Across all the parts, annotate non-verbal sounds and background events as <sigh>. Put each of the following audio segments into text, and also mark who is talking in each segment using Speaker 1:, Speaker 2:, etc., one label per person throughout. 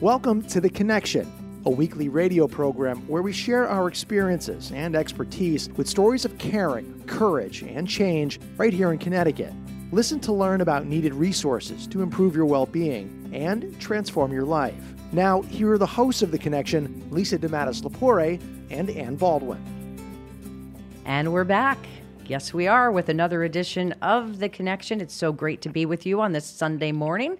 Speaker 1: Welcome to The Connection, a weekly radio program where we share our experiences and expertise with stories of caring, courage, and change right here in Connecticut. Listen to learn about needed resources to improve your well being and transform your life. Now, here are the hosts of The Connection Lisa DeMatteis-Lepore and Ann Baldwin.
Speaker 2: And we're back. Yes, we are with another edition of The Connection. It's so great to be with you on this Sunday morning.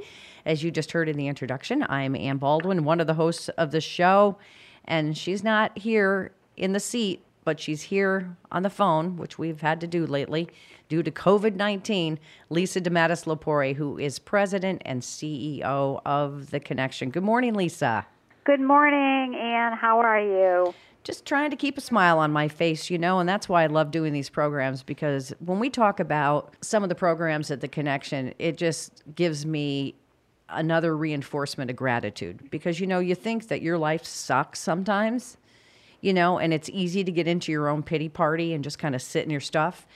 Speaker 2: As you just heard in the introduction, I'm Ann Baldwin, one of the hosts of the show, and she's not here in the seat, but she's here on the phone, which we've had to do lately due to COVID 19. Lisa DeMatteis-Lepore, who is president and CEO of The Connection. Good morning, Lisa.
Speaker 3: Good morning, Ann. How are you?
Speaker 2: Just trying to keep a smile on my face, you know, and that's why I love doing these programs because when we talk about some of the programs at The Connection, it just gives me another reinforcement of gratitude. Because you know you think that your life sucks sometimes you know and it's easy to get into your own pity party and just kind of sit in your stuff.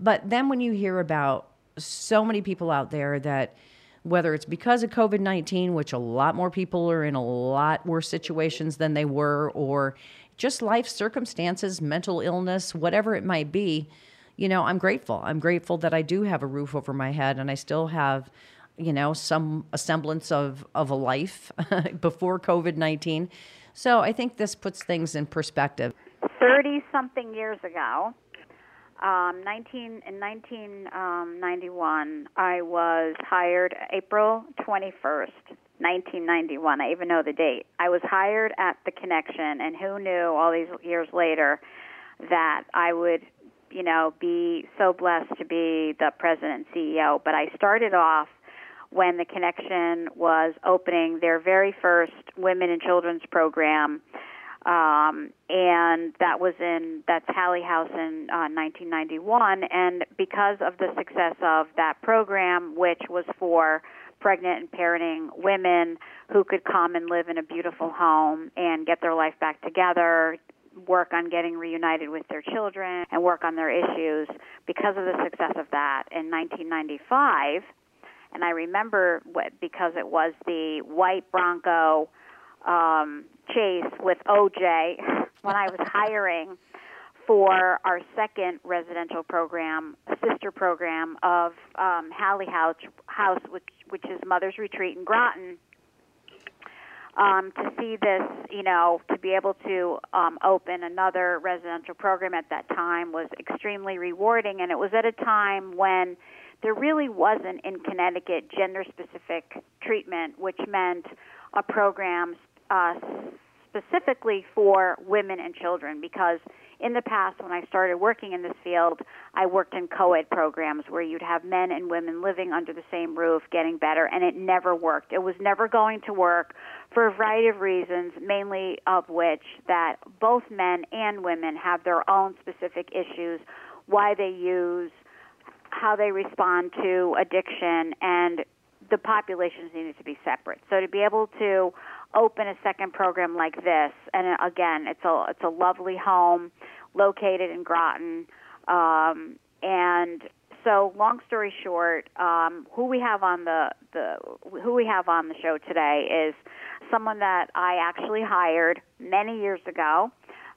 Speaker 2: But then when you hear about so many people out there that whether it's because of covid-19 which a lot more people are in a lot worse situations than they were or just life circumstances mental illness whatever it might be you know i'm grateful. I'm grateful that i do have a roof over my head and i still have you know, some semblance of, of a life <laughs> before COVID 19. So I think this puts things in perspective.
Speaker 3: 30 something years ago, um, 19, in 1991, um, I was hired April 21st, 1991. I even know the date. I was hired at The Connection, and who knew all these years later that I would you know, be so blessed to be the president and CEO. But I started off when the Connection was opening their very first women and children's program. Um, and that was in that's Hallie House in uh, 1991. And because of the success of that program, which was for pregnant and parenting women who could come and live in a beautiful home and get their life back together, work on getting reunited with their children, and work on their issues. Because of the success of that, in 1995 and I remember what because it was the white Bronco um, chase with OJ <laughs> when I was hiring for our second residential program, sister program of um, Hallie House, House, which which is Mother's Retreat in Groton. Um, to see this, you know, to be able to um, open another residential program at that time was extremely rewarding, and it was at a time when there really wasn't in Connecticut gender specific treatment, which meant a program uh, specifically for women and children because in the past when I started working in this field, I worked in co-ed programs where you'd have men and women living under the same roof getting better and it never worked. It was never going to work for a variety of reasons, mainly of which that both men and women have their own specific issues, why they use how they respond to addiction, and the populations needed to be separate. So to be able to open a second program like this, and again, it's a it's a lovely home located in Groton, um, and so long story short, um, who we have on the the who we have on the show today is someone that I actually hired many years ago,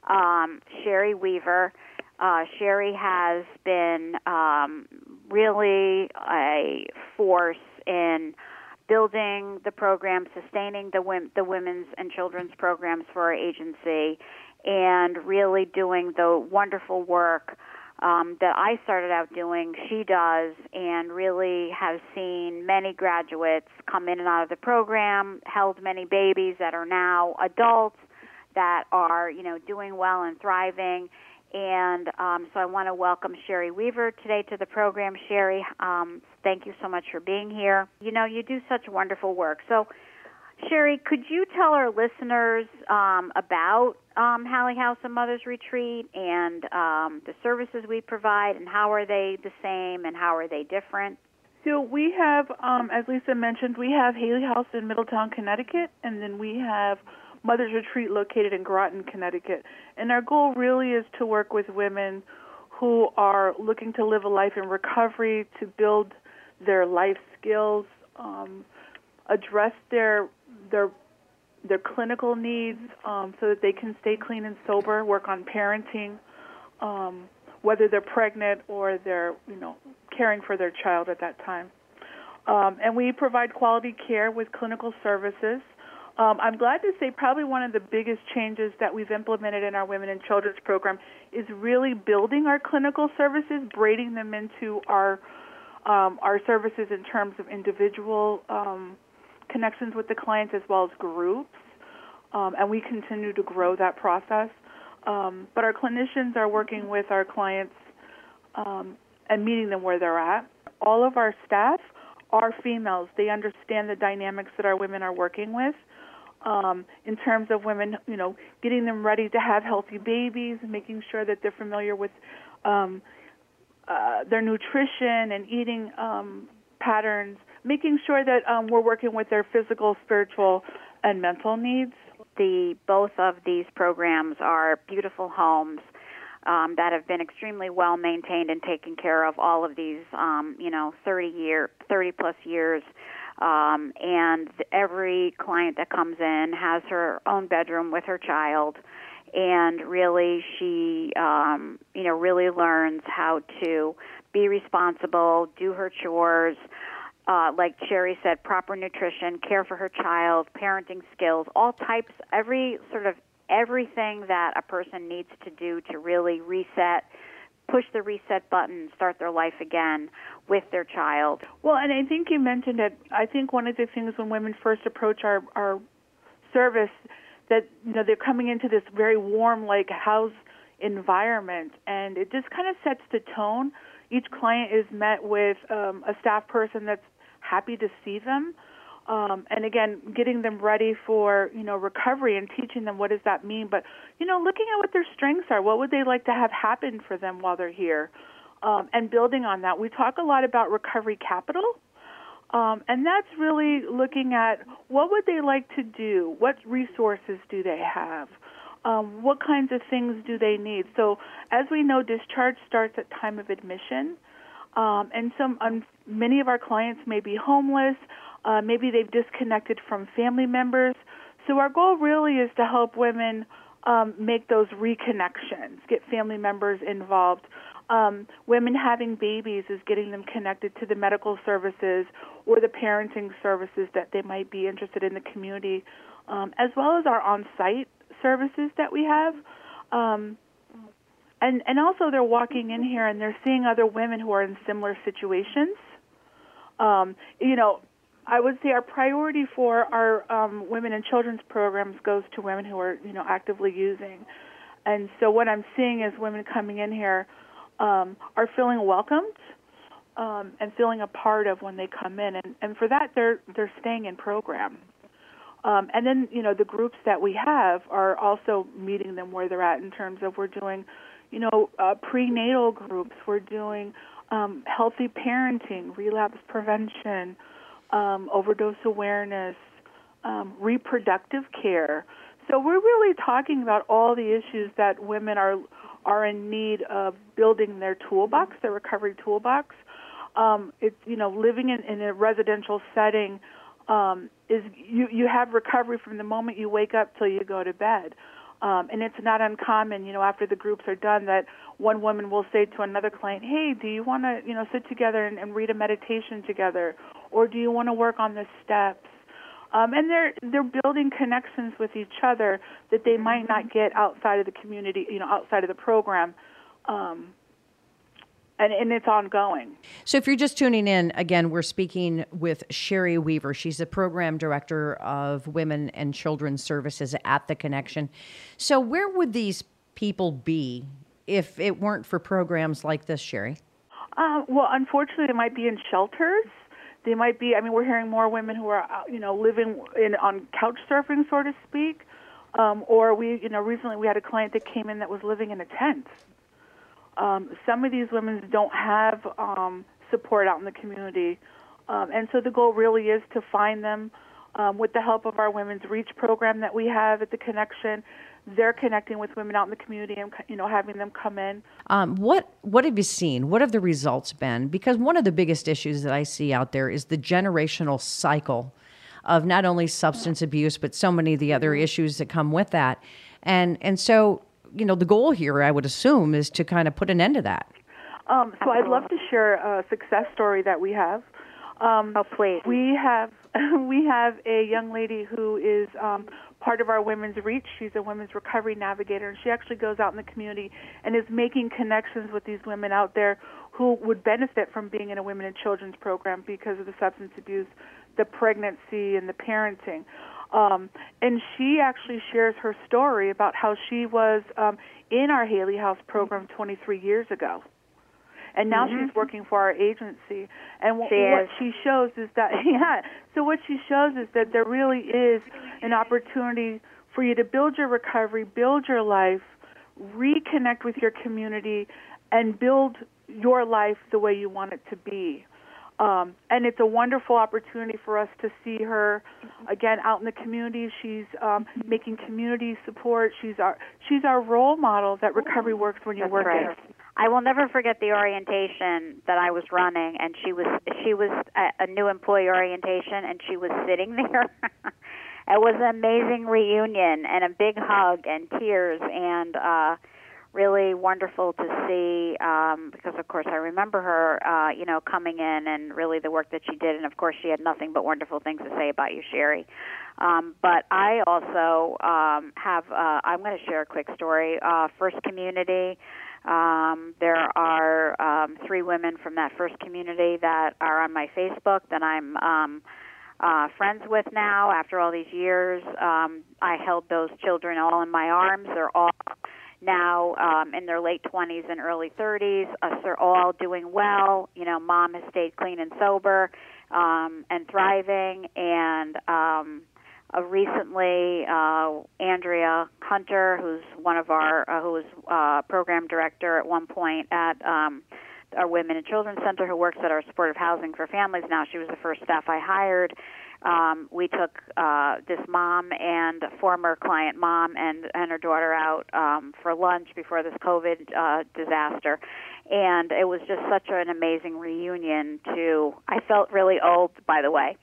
Speaker 3: um, Sherry Weaver. Uh, Sherry has been um, really a force in building the program, sustaining the the women's and children's programs for our agency, and really doing the wonderful work um, that I started out doing, she does, and really has seen many graduates come in and out of the program, held many babies that are now adults that are, you know, doing well and thriving. And um, so I want to welcome Sherry Weaver today to the program. Sherry, um, thank you so much for being here. You know, you do such wonderful work. So, Sherry, could you tell our listeners um, about um, Hallie House and Mothers Retreat and um, the services we provide, and how are they the same and how are they different?
Speaker 4: So we have, um, as Lisa mentioned, we have Haley House in Middletown, Connecticut, and then we have Mothers Retreat located in Groton, Connecticut. And our goal really is to work with women who are looking to live a life in recovery, to build their life skills, um, address their their their clinical needs um, so that they can stay clean and sober, work on parenting, um, whether they're pregnant or they're you know caring for their child at that time. Um, and we provide quality care with clinical services. Um, I'm glad to say probably one of the biggest changes that we've implemented in our Women and Children's program is really building our clinical services, braiding them into our um, our services in terms of individual um, connections with the clients as well as groups, um, and we continue to grow that process. Um, but our clinicians are working with our clients um, and meeting them where they're at. All of our staff are females. They understand the dynamics that our women are working with. Um, in terms of women, you know, getting them ready to have healthy babies, making sure that they're familiar with um, uh, their nutrition and eating um, patterns, making sure that um, we're working with their physical, spiritual, and mental needs.
Speaker 3: The both of these programs are beautiful homes um, that have been extremely well maintained and taken care of all of these, um, you know, 30 year, 30 plus years. Um, and every client that comes in has her own bedroom with her child, and really she, um, you know, really learns how to be responsible, do her chores, uh, like Sherry said, proper nutrition, care for her child, parenting skills, all types, every sort of everything that a person needs to do to really reset, push the reset button, start their life again with their child.
Speaker 4: Well, and I think you mentioned it. I think one of the things when women first approach our our service that you know they're coming into this very warm like house environment and it just kind of sets the tone each client is met with um, a staff person that's happy to see them. Um, and again, getting them ready for you know recovery and teaching them what does that mean. But you know, looking at what their strengths are, what would they like to have happen for them while they're here, um, and building on that. We talk a lot about recovery capital, um, and that's really looking at what would they like to do, what resources do they have, um, what kinds of things do they need? So, as we know, discharge starts at time of admission, um, and some um, many of our clients may be homeless. Uh, maybe they've disconnected from family members. So, our goal really is to help women um, make those reconnections, get family members involved. Um, women having babies is getting them connected to the medical services or the parenting services that they might be interested in the community, um, as well as our on-site services that we have. Um, and and also they're walking in here and they're seeing other women who are in similar situations. Um, you know, I would say our priority for our um, women and children's programs goes to women who are you know actively using. And so what I'm seeing is women coming in here um, are feeling welcomed um, and feeling a part of when they come in, and, and for that they're they're staying in program. Um, and then, you know, the groups that we have are also meeting them where they're at in terms of we're doing, you know, uh, prenatal groups, we're doing um, healthy parenting, relapse prevention, um, overdose awareness, um, reproductive care. So we're really talking about all the issues that women are are in need of building their toolbox, their recovery toolbox. Um, it's you know living in, in a residential setting um, is you you have recovery from the moment you wake up till you go to bed. Um, and it's not uncommon, you know, after the groups are done, that one woman will say to another client, "Hey, do you want to, you know, sit together and, and read a meditation together, or do you want to work on the steps? Um, and they're they're building connections with each other that they might not get outside of the community, you know, outside of the program. Um, and, and it's ongoing.
Speaker 2: So, if you're just tuning in, again, we're speaking with Sherry Weaver. She's the program director of Women and Children's Services at The Connection. So, where would these people be if it weren't for programs like this, Sherry?
Speaker 4: Uh, well, unfortunately, they might be in shelters. They might be. I mean, we're hearing more women who are, you know, living in on couch surfing, so to speak. Um, or we, you know, recently we had a client that came in that was living in a tent. Um, some of these women don't have um, support out in the community, um, and so the goal really is to find them um, with the help of our Women's Reach program that we have at the Connection. They're connecting with women out in the community and you know having them come in.
Speaker 2: Um, what what have you seen? What have the results been? Because one of the biggest issues that I see out there is the generational cycle of not only substance abuse but so many of the other issues that come with that, and and so you know, the goal here, I would assume, is to kind of put an end to that.
Speaker 4: Um, so I'd love to share a success story that we have.
Speaker 3: Um, oh, please.
Speaker 4: We have <laughs> we have a young lady who is um, part of our Women's Reach. She's a women's recovery navigator, and she actually goes out in the community and is making connections with these women out there who would benefit from being in a women and children's program because of the substance abuse, the pregnancy, and the parenting. Um, and she actually shares her story about how she was um, in our Haley House program 23 years ago. And now mm-hmm. she's working for our agency. And
Speaker 3: she
Speaker 4: what she shows is that, <laughs> yeah, so what she shows is that there really is an opportunity for you to build your recovery, build your life, reconnect with your community, and build your life the way you want it to be. Um, and it's a wonderful opportunity for us to see her again out in the community. She's um, making community support. She's our she's our role model that recovery works when you
Speaker 3: That's
Speaker 4: work
Speaker 3: right.
Speaker 4: it.
Speaker 3: I will never forget the orientation that I was running, and she was she was a, a new employee orientation, and she was sitting <laughs> there. it was an amazing reunion and a big hug and tears and. uh really wonderful to see um, because, of course, I remember her, uh, you know, coming in and really the work that she did, and of course, she had nothing but wonderful things to say about you, Sherry. Um, but I also um, have. Uh, I'm going to share a quick story. Uh, first community. Um, there are um, three women from that first community that are on my Facebook that I'm um, uh, friends with now after all these years. Um, I held those children all in my arms. They're all now um, in their late 20s and early 30s. Us are all doing well. You know, mom has stayed clean and sober um, and thriving. And um, uh, recently, uh, Andrea Hunter, who's one of our, uh, who was uh, program director at one point at um, our Women and Children Center, who works at our supportive housing for families. Now she was the first staff I hired um, we took uh, this mom and former client mom and and her daughter out um, for lunch before this COVID uh, disaster, and it was just such an amazing reunion. To I felt really old, by the way,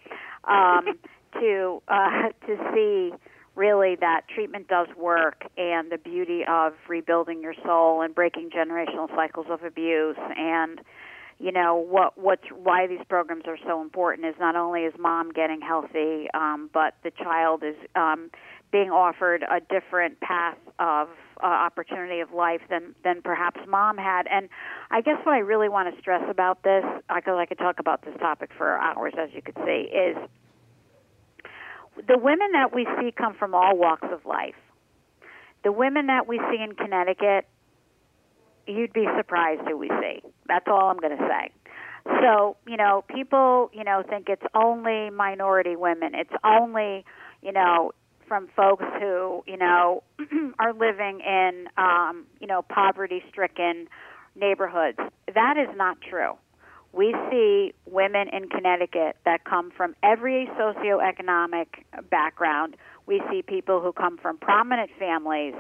Speaker 3: um, <laughs> to uh, to see really that treatment does work and the beauty of rebuilding your soul and breaking generational cycles of abuse and you know what what's why these programs are so important is not only is mom getting healthy um, but the child is um, being offered a different path of uh, opportunity of life than than perhaps mom had. And i guess what i really want to stress about this I because i could talk about this topic for hours as you could see is the women that we see come from all walks of life. The women that we see in connecticut you'd be surprised who we see. That's all I'm going to say. So, you know, people, you know, think it's only minority women. It's only, you know, from folks who, you know, <clears throat> are living in, um, you know, poverty-stricken neighborhoods. That is not true. We see women in Connecticut that come from every socioeconomic background. We see people who come from prominent families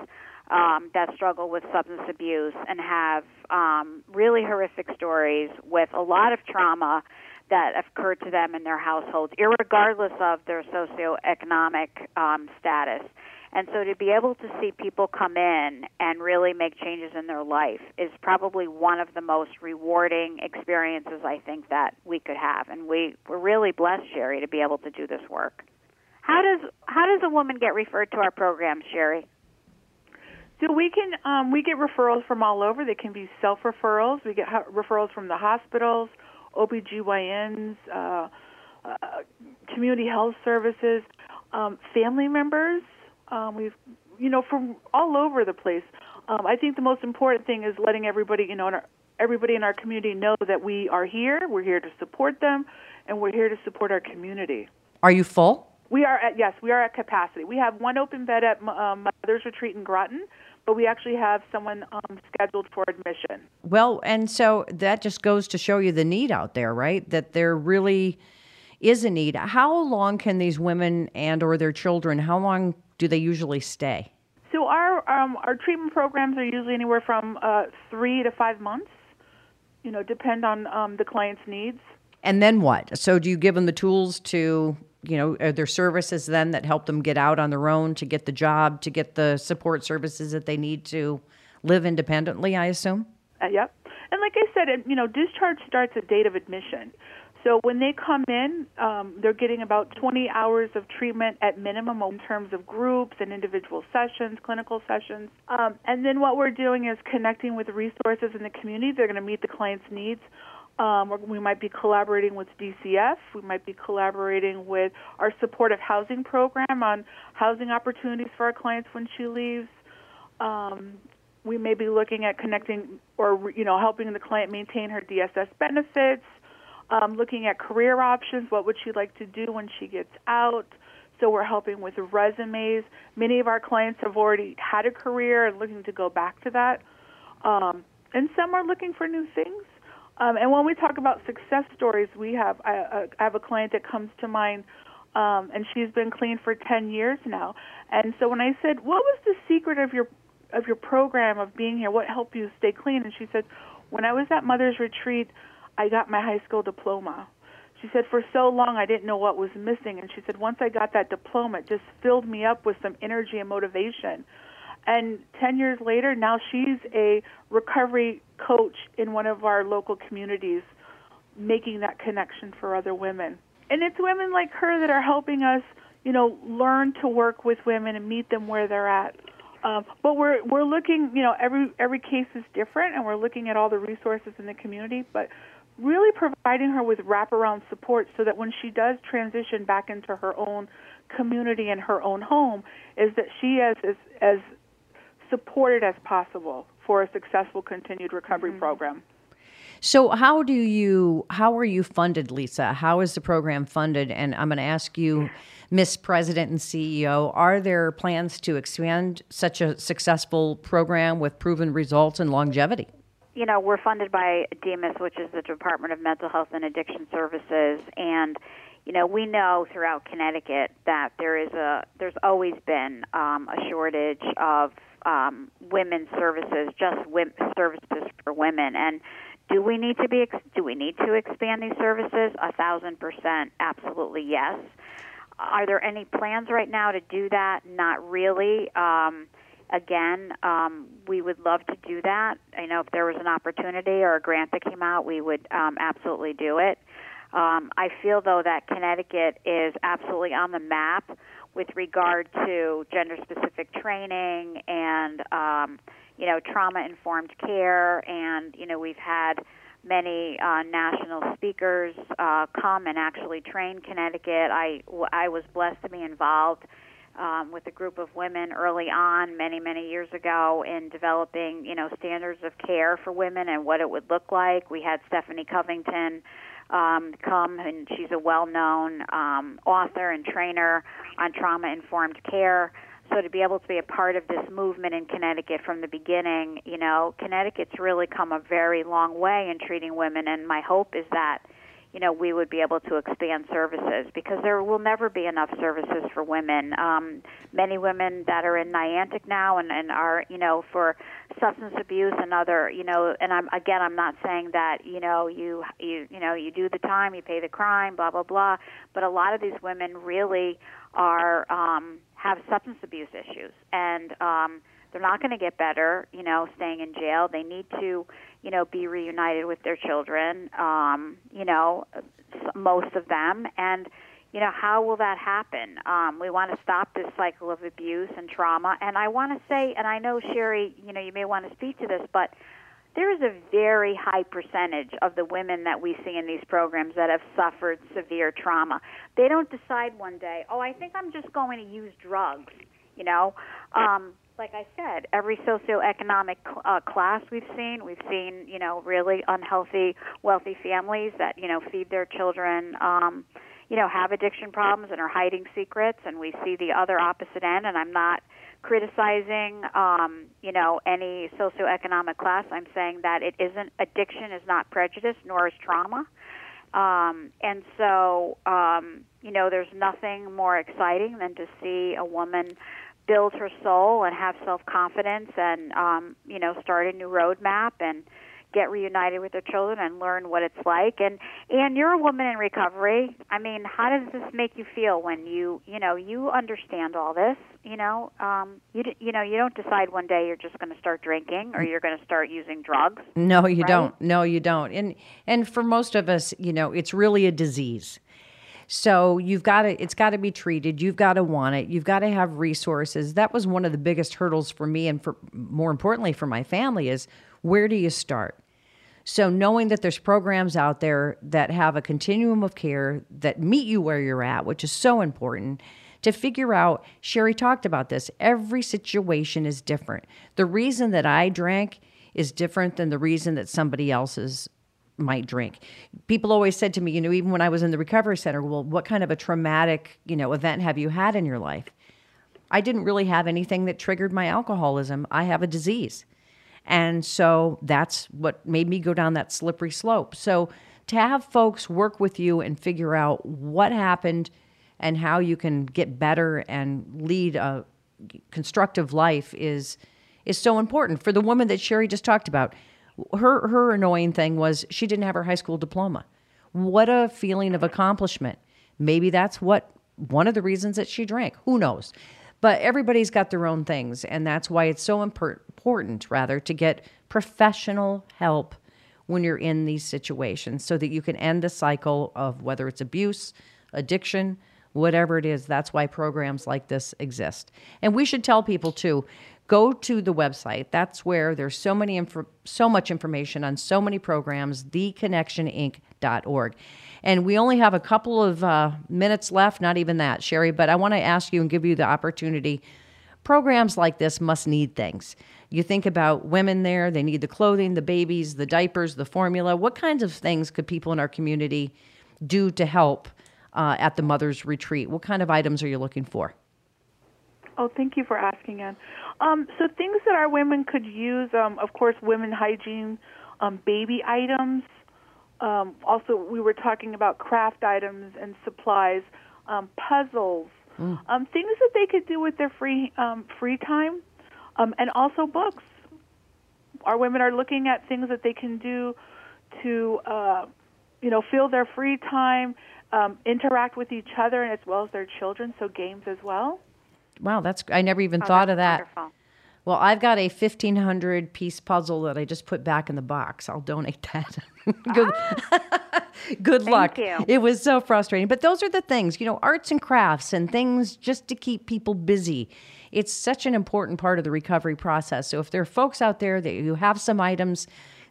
Speaker 3: um, that struggle with substance abuse and have um, really horrific stories with a lot of trauma that occurred to them in their households, regardless of their socioeconomic um, status. And so to be able to see people come in and really make changes in their life is probably one of the most rewarding experiences I think that we could have. And we, we're really blessed, Sherry, to be able to do this work. How does how does a woman get referred to our program, Sherry?
Speaker 4: So we can um, we get referrals from all over. They can be self referrals. We get referrals from the hospitals, OBGYNs, uh, uh, community health services, um, family members. Um, we've you know from all over the place. Um, I think the most important thing is letting everybody you know in our, everybody in our community know that we are here. We're here to support them, and we're here to support our community.
Speaker 2: Are you full?
Speaker 4: We are at yes, we are at capacity. We have one open bed at um, Mother's Retreat in Groton, but we actually have someone um, scheduled for admission.
Speaker 2: Well, and so that just goes to show you the need out there, right? That there really is a need. How long can these women and or their children? How long do they usually stay?
Speaker 4: So our um, our treatment programs are usually anywhere from uh, three to five months. You know, depend on um, the client's needs.
Speaker 2: And then what? So do you give them the tools to you know, are there services then that help them get out on their own to get the job, to get the support services that they need to live independently, I assume?
Speaker 4: Uh, yep. And like I said, you know, discharge starts at date of admission. So when they come in, um, they're getting about 20 hours of treatment at minimum in terms of groups and individual sessions, clinical sessions. Um, and then what we're doing is connecting with resources in the community. They're going to meet the client's needs um, we might be collaborating with DCF. We might be collaborating with our supportive housing program on housing opportunities for our clients when she leaves. Um, we may be looking at connecting or you know helping the client maintain her DSS benefits. Um, looking at career options. What would she like to do when she gets out? So we're helping with resumes. Many of our clients have already had a career and looking to go back to that. Um, and some are looking for new things. Um, and when we talk about success stories, we have I, I have a client that comes to mind, um, and she's been clean for 10 years now. And so when I said, "What was the secret of your of your program of being here? What helped you stay clean?" and she said, "When I was at Mother's Retreat, I got my high school diploma." She said, "For so long, I didn't know what was missing." And she said, "Once I got that diploma, it just filled me up with some energy and motivation." And 10 years later, now she's a recovery coach in one of our local communities, making that connection for other women. And it's women like her that are helping us, you know, learn to work with women and meet them where they're at. Um, but we're we're looking, you know, every every case is different, and we're looking at all the resources in the community. But really providing her with wraparound support so that when she does transition back into her own community and her own home, is that she as as supported as possible for a successful continued recovery mm-hmm. program.
Speaker 2: So how do you how are you funded, Lisa? How is the program funded? And I'm going to ask you, Miss President and CEO, are there plans to expand such a successful program with proven results and longevity?
Speaker 3: You know, we're funded by DMHAS, which is the Department of Mental Health and Addiction Services, and you know, we know throughout Connecticut that there is a there's always been um, a shortage of um, women's services, just services for women. And do we need to be do we need to expand these services? A thousand percent, absolutely yes. Are there any plans right now to do that? Not really. Um, again, um, we would love to do that. I know if there was an opportunity or a grant that came out, we would um, absolutely do it. Um, I feel though that Connecticut is absolutely on the map with regard to gender specific training and um, you know trauma informed care and you know we've had many uh, national speakers uh, come and actually train Connecticut. I, I was blessed to be involved um, with a group of women early on, many many years ago, in developing you know standards of care for women and what it would look like. We had Stephanie Covington um, come, and she's a well-known um, author and trainer on trauma-informed care. So to be able to be a part of this movement in Connecticut from the beginning, you know, Connecticut's really come a very long way in treating women, and my hope is that you know, we would be able to expand services because there will never be enough services for women. Um, many women that are in Niantic now and, and are, you know, for substance abuse and other, you know, and I'm again, I'm not saying that, you know, you you you know, you do the time, you pay the crime, blah blah blah, but a lot of these women really are um, have substance abuse issues, and um, they're not going to get better, you know, staying in jail. They need to, you know, be reunited with their children, um, you know, most of them. And, you know, how will that happen? Um, we want to stop this cycle of abuse and trauma. And I want to say, and I know, Sherry, you know, you may want to speak to this, but there is a very high percentage of the women that we see in these programs that have suffered severe trauma. They don't decide one day, oh, I think I'm just going to use drugs. You know, um, like I said, every socioeconomic uh, class we've seen, we've seen, you know, really unhealthy, wealthy families that, you know, feed their children, um, you know, have addiction problems and are hiding secrets. And we see the other opposite end. And I'm not criticizing, um, you know, any socioeconomic class. I'm saying that it isn't, addiction is not prejudice, nor is trauma. Um, and so, um, you know, there's nothing more exciting than to see a woman build her soul and have self confidence and um, you know start a new roadmap and get reunited with their children and learn what it's like. And and you're a woman in recovery. I mean how does this make you feel when you you know you understand all this you know? Um you you know you don't decide one day you're just going to start drinking or you're going to start using drugs
Speaker 2: no you
Speaker 3: right?
Speaker 2: don't. No you don't. And and for most of us you know it's really a disease so you've got to, it's got to be treated. You've got to want it. You've got to have resources. That was one of the biggest hurdles for me, and for more importantly for my family, is where do you start? So knowing that there's programs out there that have a continuum of care that meet you where you're at, which is so important to figure out. Sherry talked about this. Every situation is different. The reason that I drank is different than the reason that somebody else might drink. People always said to me, you know, even when I was in the recovery center, well, what kind of a traumatic, you know, event have you had in your life? I didn't really have anything that triggered my alcoholism. I have a disease. And so that's what made me go down that slippery slope. So to have folks work with you and figure out what happened and how you can get better and lead a constructive life is is so important for the woman that Sherry just talked about her her annoying thing was she didn't have her high school diploma. What a feeling of accomplishment. Maybe that's what one of the reasons that she drank. Who knows? But everybody's got their own things, and that's why it's so important, rather, to get professional help when you're in these situations so that you can end the cycle of whether it's abuse, addiction, whatever it is. That's why programs like this exist. And we should tell people too go to the website. That's where there's so many inf- so much information on so many programs, theconnectioninc.org. And we only have a couple of uh, minutes left, not even that, Sherry, but I want to ask you and give you the opportunity. Programs like this must need things. You think about women there, they need the clothing, the babies, the diapers, the formula. What kinds of things could people in our community do to help uh, at the Mother's Retreat? What kind of items are you looking for?
Speaker 4: Oh, thank you for asking, Ann. Um, so things that our women could use, um, of course, women hygiene, um, baby items. Um, also, we were talking about craft items and supplies, um, puzzles, mm. um, things that they could do with their free um, free time, um, and also books. Our women are looking at things that they can do to, uh, you know, fill their free time, um, interact with each other, and as well as their children. So games as well.
Speaker 2: Wow, that's I never even
Speaker 3: oh,
Speaker 2: thought of that.
Speaker 3: Wonderful.
Speaker 2: Well, I've got a 1500 piece puzzle that I just put back in the box. I'll donate <laughs> that. good ah, <laughs> good luck.
Speaker 3: You.
Speaker 2: It was so frustrating. But those are the things, you know, arts and crafts and things just to keep people busy. It's such an important part of the recovery process. So if there are folks out there that you have some items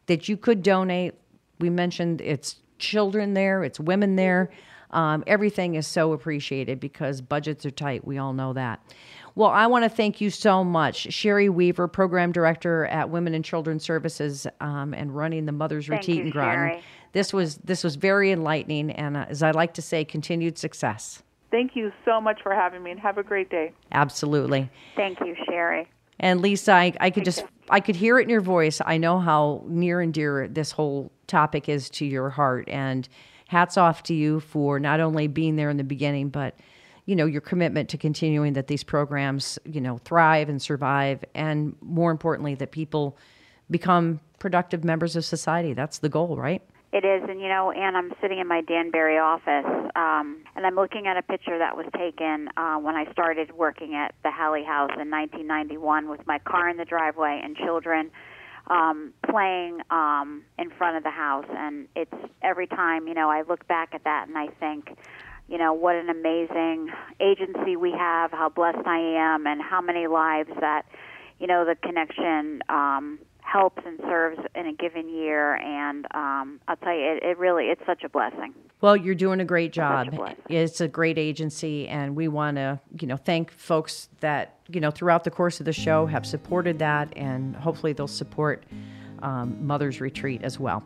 Speaker 2: that you could donate, we mentioned it's children there, it's women there. Um, everything is so appreciated because budgets are tight. We all know that. Well, I want to thank you so much, Sherry Weaver, Program Director at Women and Children's Services, um, and running the Mothers
Speaker 3: thank
Speaker 2: Retreat
Speaker 3: you,
Speaker 2: in Groton.
Speaker 3: Sherry.
Speaker 2: This was this was very enlightening, and uh, as I like to say, continued success.
Speaker 4: Thank you so much for having me, and have a great day.
Speaker 2: Absolutely.
Speaker 3: Thank you, Sherry.
Speaker 2: And Lisa, I, I could just I could hear it in your voice. I know how near and dear this whole topic is to your heart, and hats off to you for not only being there in the beginning, but you know your commitment to continuing that these programs you know thrive and survive and more importantly that people become productive members of society. That's the goal right?
Speaker 3: It is, and you know, and I'm sitting in my Danbury office, um, and I'm looking at a picture that was taken uh, when I started working at the Hallie House in 1991 with my car in the driveway and children um, playing um, in front of the house. And it's every time, you know, I look back at that and I think, you know, what an amazing agency we have, how blessed I am, and how many lives that, you know, the connection. Um, helps and serves in a given year and um, i'll tell you it, it, really it's such a blessing.
Speaker 2: Well you're doing a great job. a it's a great agency and we want to you know thank folks that you know throughout the course of the show have supported that and hopefully they'll support um, mother's retreat as well.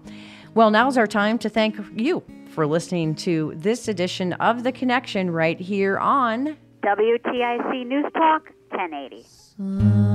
Speaker 2: Well now's our time to thank you for listening to this edition of the connection right here on
Speaker 3: wtic news talk 1080